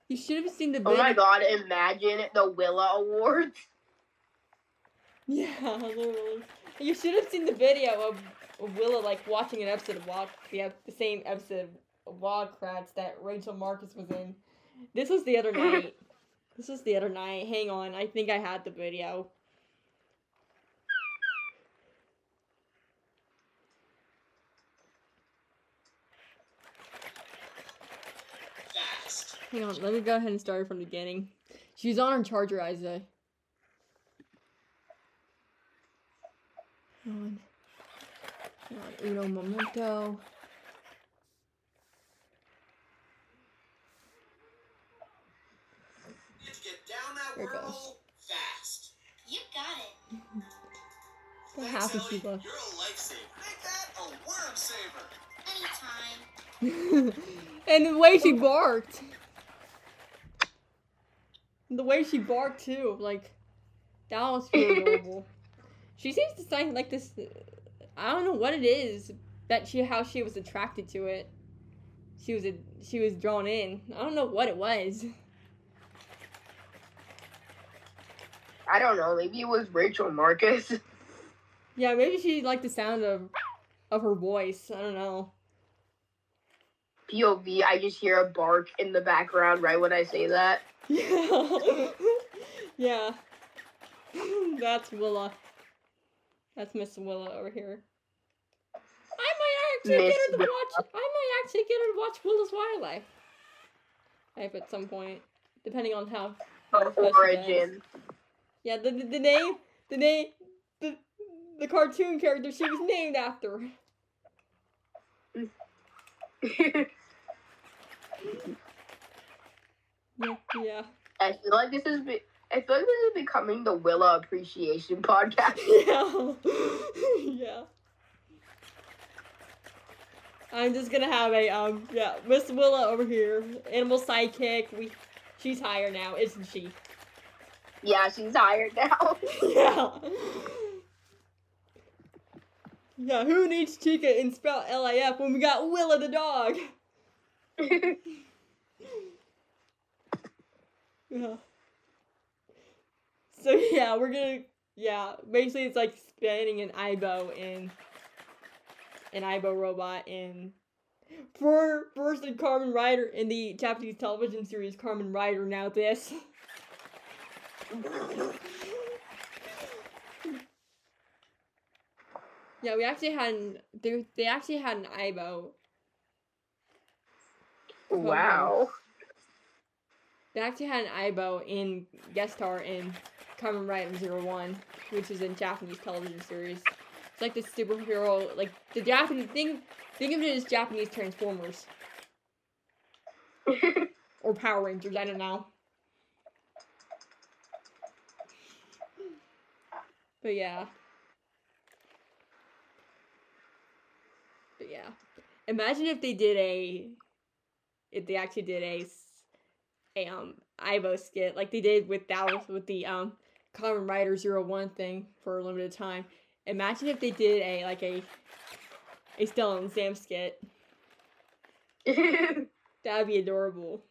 You should have seen the Oh my god, imagine the Willa Awards. Yeah, literally. You should have seen the video of, of Willa like watching an episode of Wild, the, the same episode of Wild Kratts that Rachel Marcus was in. This was the other night. This was the other night. Hang on, I think I had the video. Hang on, let me go ahead and start from the beginning. She's on her charger, Isaiah. Hang on. Hang on, uno momento. Get down that There it goes. wormhole fast. You got it. What happened, Ellie. You're a lifesaver. Make that a worm saver. Anytime. and the way she barked. The way she barked too, like that was really adorable. She seems to sound like this. I don't know what it is that she how she was attracted to it. She was a, she was drawn in. I don't know what it was. I don't know, maybe it was Rachel Marcus. Yeah, maybe she liked the sound of of her voice. I don't know. POV, I just hear a bark in the background right when I say that. Yeah. yeah. That's Willa. That's Miss Willa over here. I might actually get her to watch. I might actually get her to watch Willa's Wildlife. If at some point, depending on how. how Her much she does. origin. Yeah, the, the the name, the name, the the cartoon character she was named after. Yeah, yeah. I feel like this is. Be- I feel like this is becoming the Willa appreciation podcast. Yeah. yeah. I'm just gonna have a um yeah, Miss Willa over here, animal sidekick. We she's higher now, isn't she? Yeah, she's hired now. yeah. Yeah, who needs Chica and spell LIF when we got Willa the dog? Yeah. So yeah, we're gonna yeah, basically it's like spanning an aibo in an aibo robot in for first in Kamen Rider in the Japanese television series Kamen Rider now this. yeah, we actually had an they, they actually had an aibo. wow. They actually had an aibo in guest star in Kamen Rider Zero One, which is a Japanese television series. It's like the superhero, like the Japanese thing. Think of it as Japanese Transformers or Power Rangers. I don't know. But yeah. But yeah. Imagine if they did a. If they actually did a. A um aibo skit like they did with Dallas with the um Kamen Rider Zero One thing for a limited time. Imagine if they did a like a a Stella and Sam skit. That'd be adorable.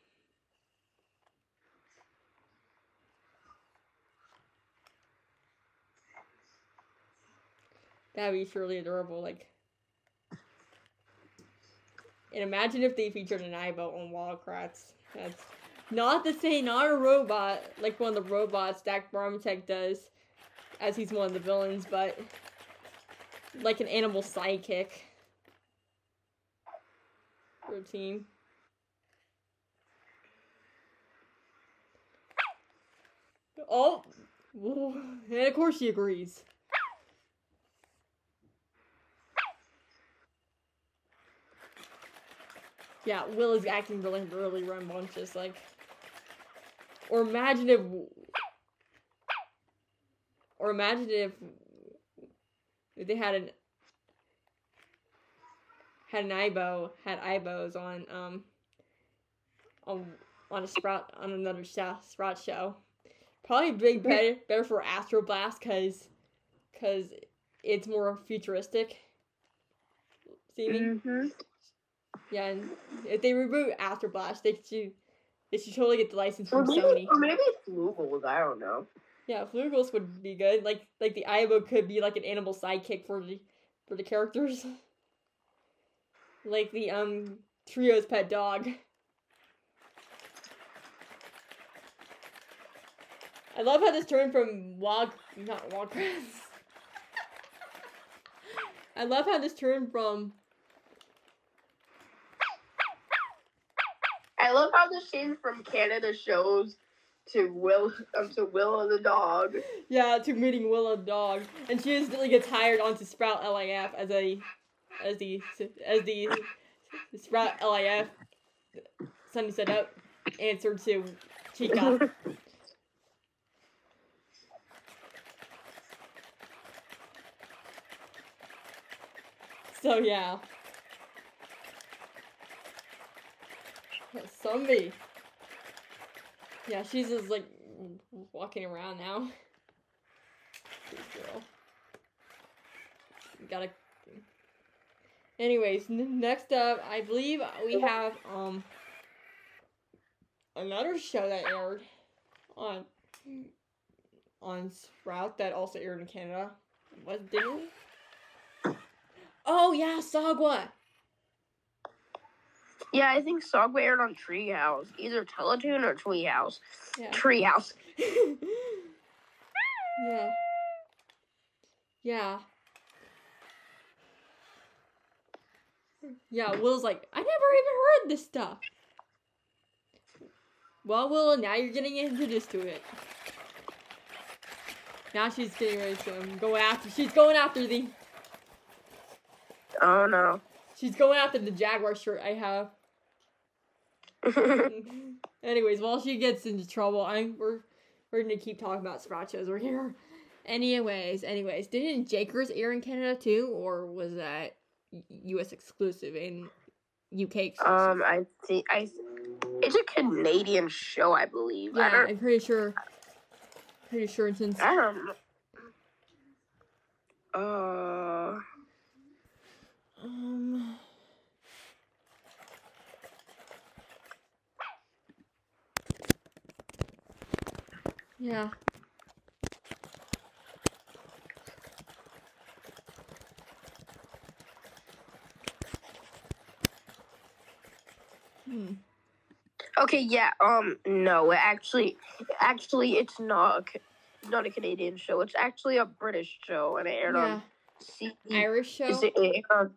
That'd be truly adorable. Like, and imagine if they featured an aibo on Wild Kratts. That's not the same, not a robot like one of the robots Zach Varmitech does, as he's one of the villains, but like an animal sidekick routine. Oh, and of course she agrees. Yeah, Will is acting really, really rambunctious. Like, or imagine if, or imagine if, if they had an had an aibo had aibos on um on on a sprout on another show, sprout show. Probably big better better for Astro Blast because because it's more futuristic seeming. hmm Yeah, and if they reboot Astro Blast, they should they should totally get the license Or from maybe, Sony. or maybe Flugels, I don't know. Yeah, Flugels would be good. Like like the aibo could be like an animal sidekick for the for the characters. like the um trio's pet dog. I love how this turned from log not logcrats. I love how this turned from love how the changed from Canada shows to Will um, to Willow the dog. Yeah, to meeting Willow the dog, and she instantly gets hired onto Sprout LIF as a, as the as the Sprout LIF. Sunny Side Up, answer to Chica. so yeah, zombie. Yeah, she's just like walking around now. Good girl. Gotta. Anyways, n- next up, I believe we have um another show that aired on on Sprout that also aired in Canada. What it? Oh yeah, Sagwa. Yeah, I think Sagwa aired on Treehouse, either Teletoon or Treehouse. Yeah. Treehouse. yeah. Yeah. Yeah, Will's like, I never even heard this stuff. Well, Will, now you're getting introduced to it. Now she's getting ready to go after. She's going after the. Oh no. She's going after the Jaguar shirt I have. Anyways, while she gets into trouble, I'm we're we're gonna keep talking about shows over here. Anyways, anyways, didn't Jakers air in Canada too, or was that U.S. exclusive and UK exclusive? um, I think I. It's a Canadian show, I believe. I yeah, don't. I'm pretty sure. Pretty sure since I don't. Uh. um. Yeah. Hmm. Okay, yeah. Um, no, it actually, actually, it's not. A, not a Canadian show. It's actually a British show, and it aired Yeah. on. C- Irish show. Is it, it aired on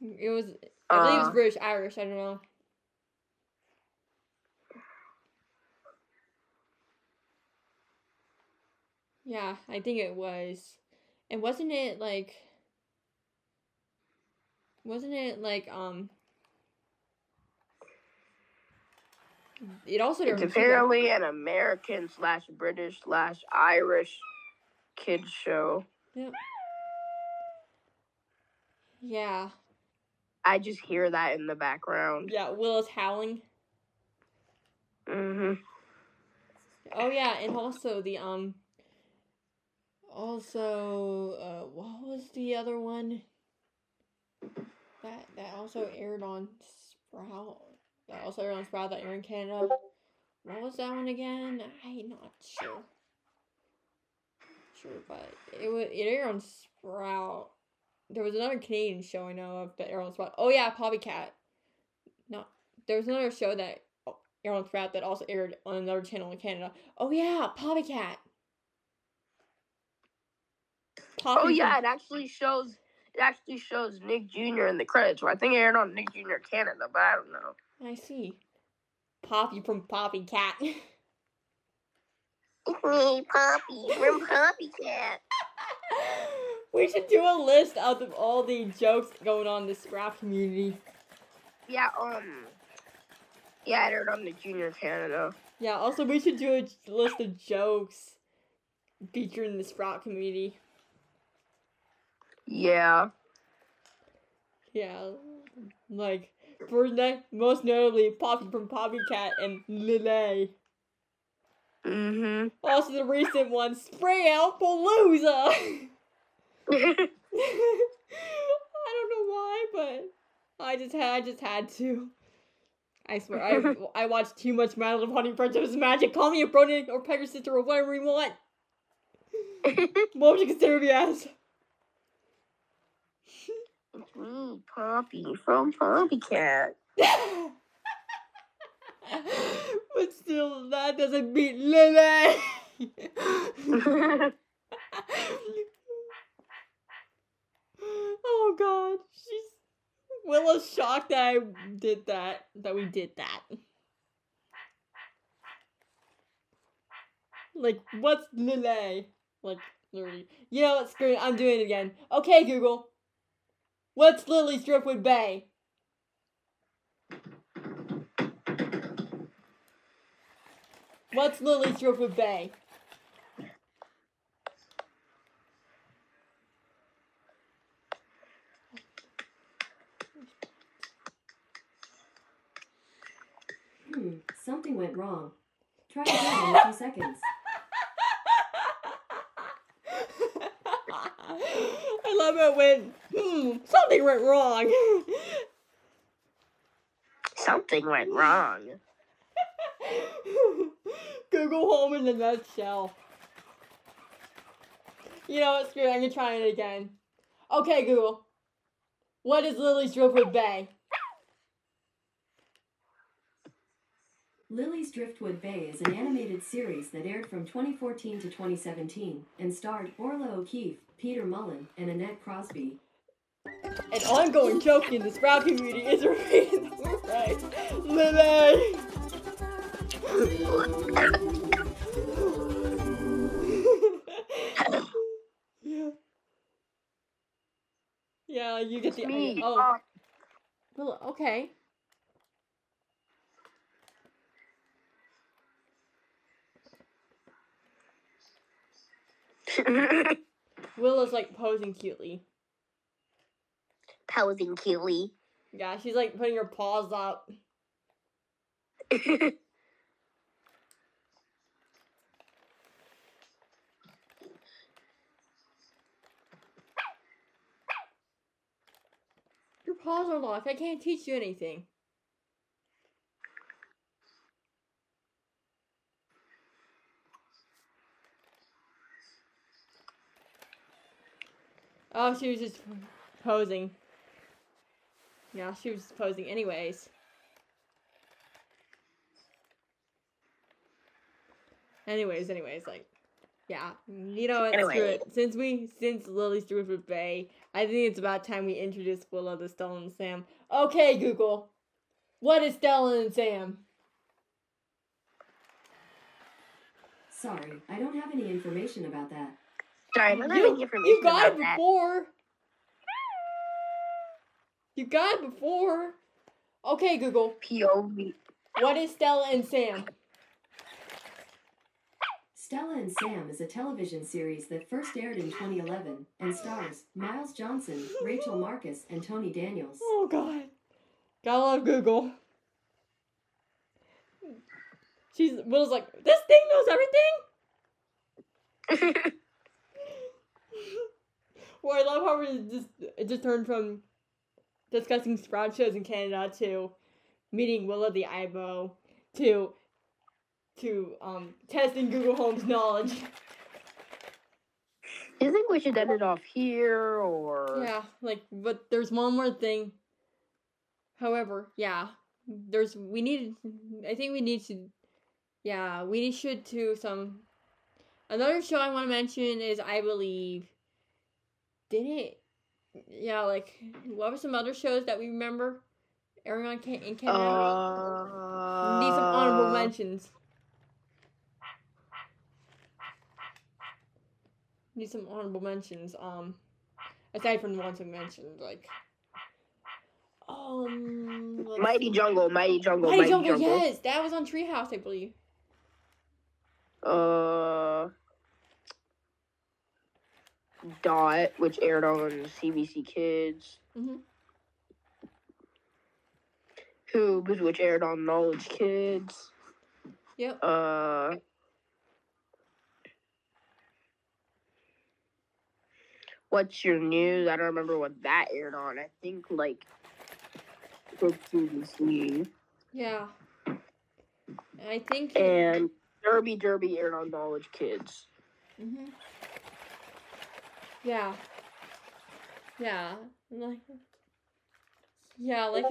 It was. I believe it was Uh, British, Irish. I don't know. Yeah, I think it was. And wasn't it like? Wasn't it like um? It also It's apparently an American slash British slash Irish kids show. Yeah, Yeah. I just hear that in the background. yeah. Willis howling. Mm-hmm. Oh yeah, and also the um also uh what was the other one that that also aired on Sprout that also aired on Sprout that aired in Canada. What was that one again? I'm not sure. Sure, but it was it aired on Sprout. There was another Canadian show I know of that aired on Sprout. Oh yeah, Poppy Cat. No, there was another show that aired on Sprout that also aired on another channel in Canada. Oh yeah, Poppy Cat. Poppy Oh yeah, it actually shows. It actually shows Nick Jr. in the credits. I think it aired on Nick Jr. Canada, but I don't know. I see. Poppy from Poppy Cat. It's me, Poppy from Poppy Cat. we should do a list of all the jokes going on in the Scrap community. Yeah, um, yeah, it aired on Nick Jr. Canada. Yeah, also we should do a list of jokes featuring the Sprout community. Yeah. Yeah, like for ne- most notably Poppy from Poppy Cat and Lily. Mm-hmm. Also the recent one, Spray Out Palooza. I don't know why, but I just had I just had to. I swear, I I watched too much My Little Pony Friendship is Magic. Call me a brony or Pegasus sister or whatever you want. What would you consider me as? Me, Poppy from Poppy Cat. but still, that doesn't beat Lily. oh God, she's Willa's shocked that I did that. That we did that. Like, what's Lily? Like, literally. You know what? Screw it. I'm doing it again. Okay, Google. What's Lily's Driftwood Bay? What's Lily's Driftwood Bay? Hmm, something went wrong. Try again in a few seconds. I love it when hmm, something went wrong. Something went wrong. Google Home in a nutshell. You know what? Screw it. I'm gonna try it again. Okay, Google. What is Lily's Driftwood Bay? Lily's Driftwood Bay is an animated series that aired from 2014 to 2017 and starred Orla O'Keefe, Peter Mullan, and Annette Crosbie. An ongoing joke in the Sprout community is repeating the word right. Lily! yeah. Yeah, you get the Me. oh. Uh, Well, okay. Willa's like posing cutely. Posing cutely. Yeah, she's like putting her paws up. Your paws are locked. I can't teach you anything. Oh, she was just posing. Yeah, she was posing anyways. Anyways, anyways, like, yeah, you know what? Screw Anyway. it. Since we, since Lily's through with Bay, I think it's about time we introduce Willa to Stella and Sam. Okay, Google, what is Stella and Sam? Sorry, I don't have any information about that. Sorry, I don't have You, any information you got about it that. before. You got it before. Okay, Google, POV. what is Stella and Sam? Stella and Sam is a television series that first aired in 2011 and stars Miles Johnson, Rachel Marcus, and Tony Daniels. Oh God, gotta love Google. She's Will's like this thing knows everything. Well, I love how we just it just turned from discussing sprout shows in Canada to meeting Willa the aibo to to um testing Google Home's knowledge. Do you think we should end it off here or? Yeah, like but there's one more thing. However, yeah, there's we need. I think we need to. Yeah, we should do some. Another show I want to mention is I believe. Did it? Yeah, like what were some other shows that we remember airing on Can- in Canada? Uh, need some honorable mentions. Need some honorable mentions. Um, aside from the ones I mentioned, like um, Mighty. Jungle, Mighty Jungle, Mighty Mighty, Jungle, Jungle. yes, that was on Treehouse, I believe. Uh, Dot, which aired on CBC Kids. Mhm. Hoobs, which aired on Knowledge Kids. Yep. Uh. What's your news? I don't remember what that aired on. I think like CBC. Yeah. I think. And Derby Derby aired on Knowledge Kids. hmm Yeah. Yeah. Like. Yeah, like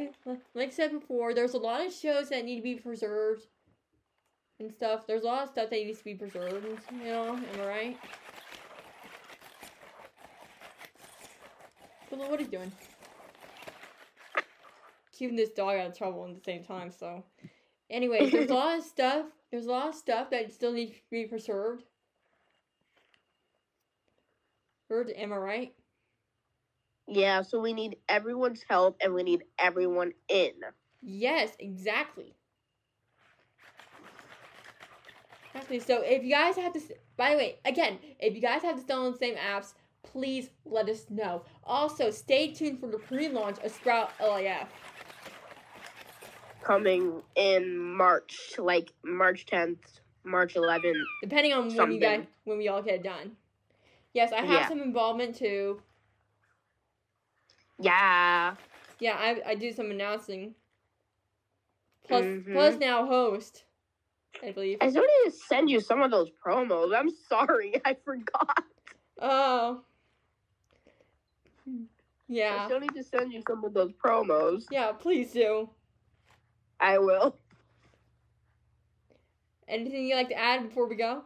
like I said before, there's a lot of shows that need to be preserved and stuff. There's a lot of stuff that needs to be preserved. You know, am I right? But what are you doing? Keeping this dog out of trouble at the same time. So, anyway, there's a lot of stuff. There's a lot of stuff that still needs to be preserved. Heard, am I right? Yeah, so we need everyone's help and we need everyone in. Yes, exactly. Exactly. So if you guys have to, by the way, again, if you guys have to install the same apps, please let us know. Also, stay tuned for the pre-launch of Sprout LIF. Coming in March, like March 10th, March 11th. depending on when you guys when we all get done. Yes, I have Yeah. some involvement too. Yeah. Yeah, I I do some announcing. Plus, Mhm. plus now host, I believe. I still need to send you some of those promos. I'm sorry, I forgot. Oh. Yeah. I still need to send you some of those promos. Yeah, please do. I will. Anything you like to add before we go?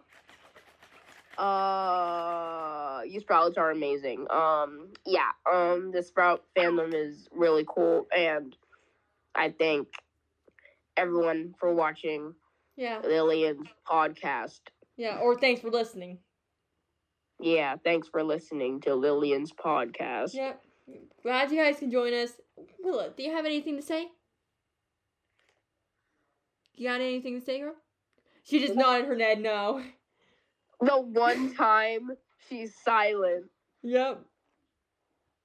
Uh, you sprouts are amazing. Um, yeah. Um, the sprout fandom is really cool, and I thank everyone for watching Yeah. Lillian's podcast. Yeah. Or thanks for listening. Yeah, thanks for listening to Lillian's podcast. Yep. Glad you guys can join us. Willa, do you have anything to say? You got anything to say, girl? She just nodded her head no. The one time she's silent. Yep.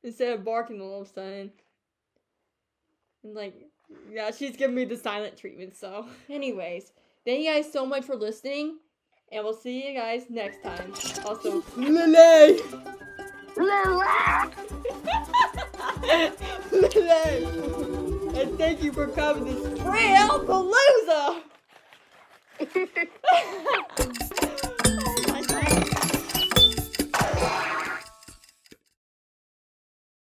Instead of barking all of a sudden. And like, yeah, she's giving me the silent treatment, so. Anyways, thank you guys so much for listening. And we'll see you guys next time. Also, Lily! Lily! And thank you for coming to Trailpalooza!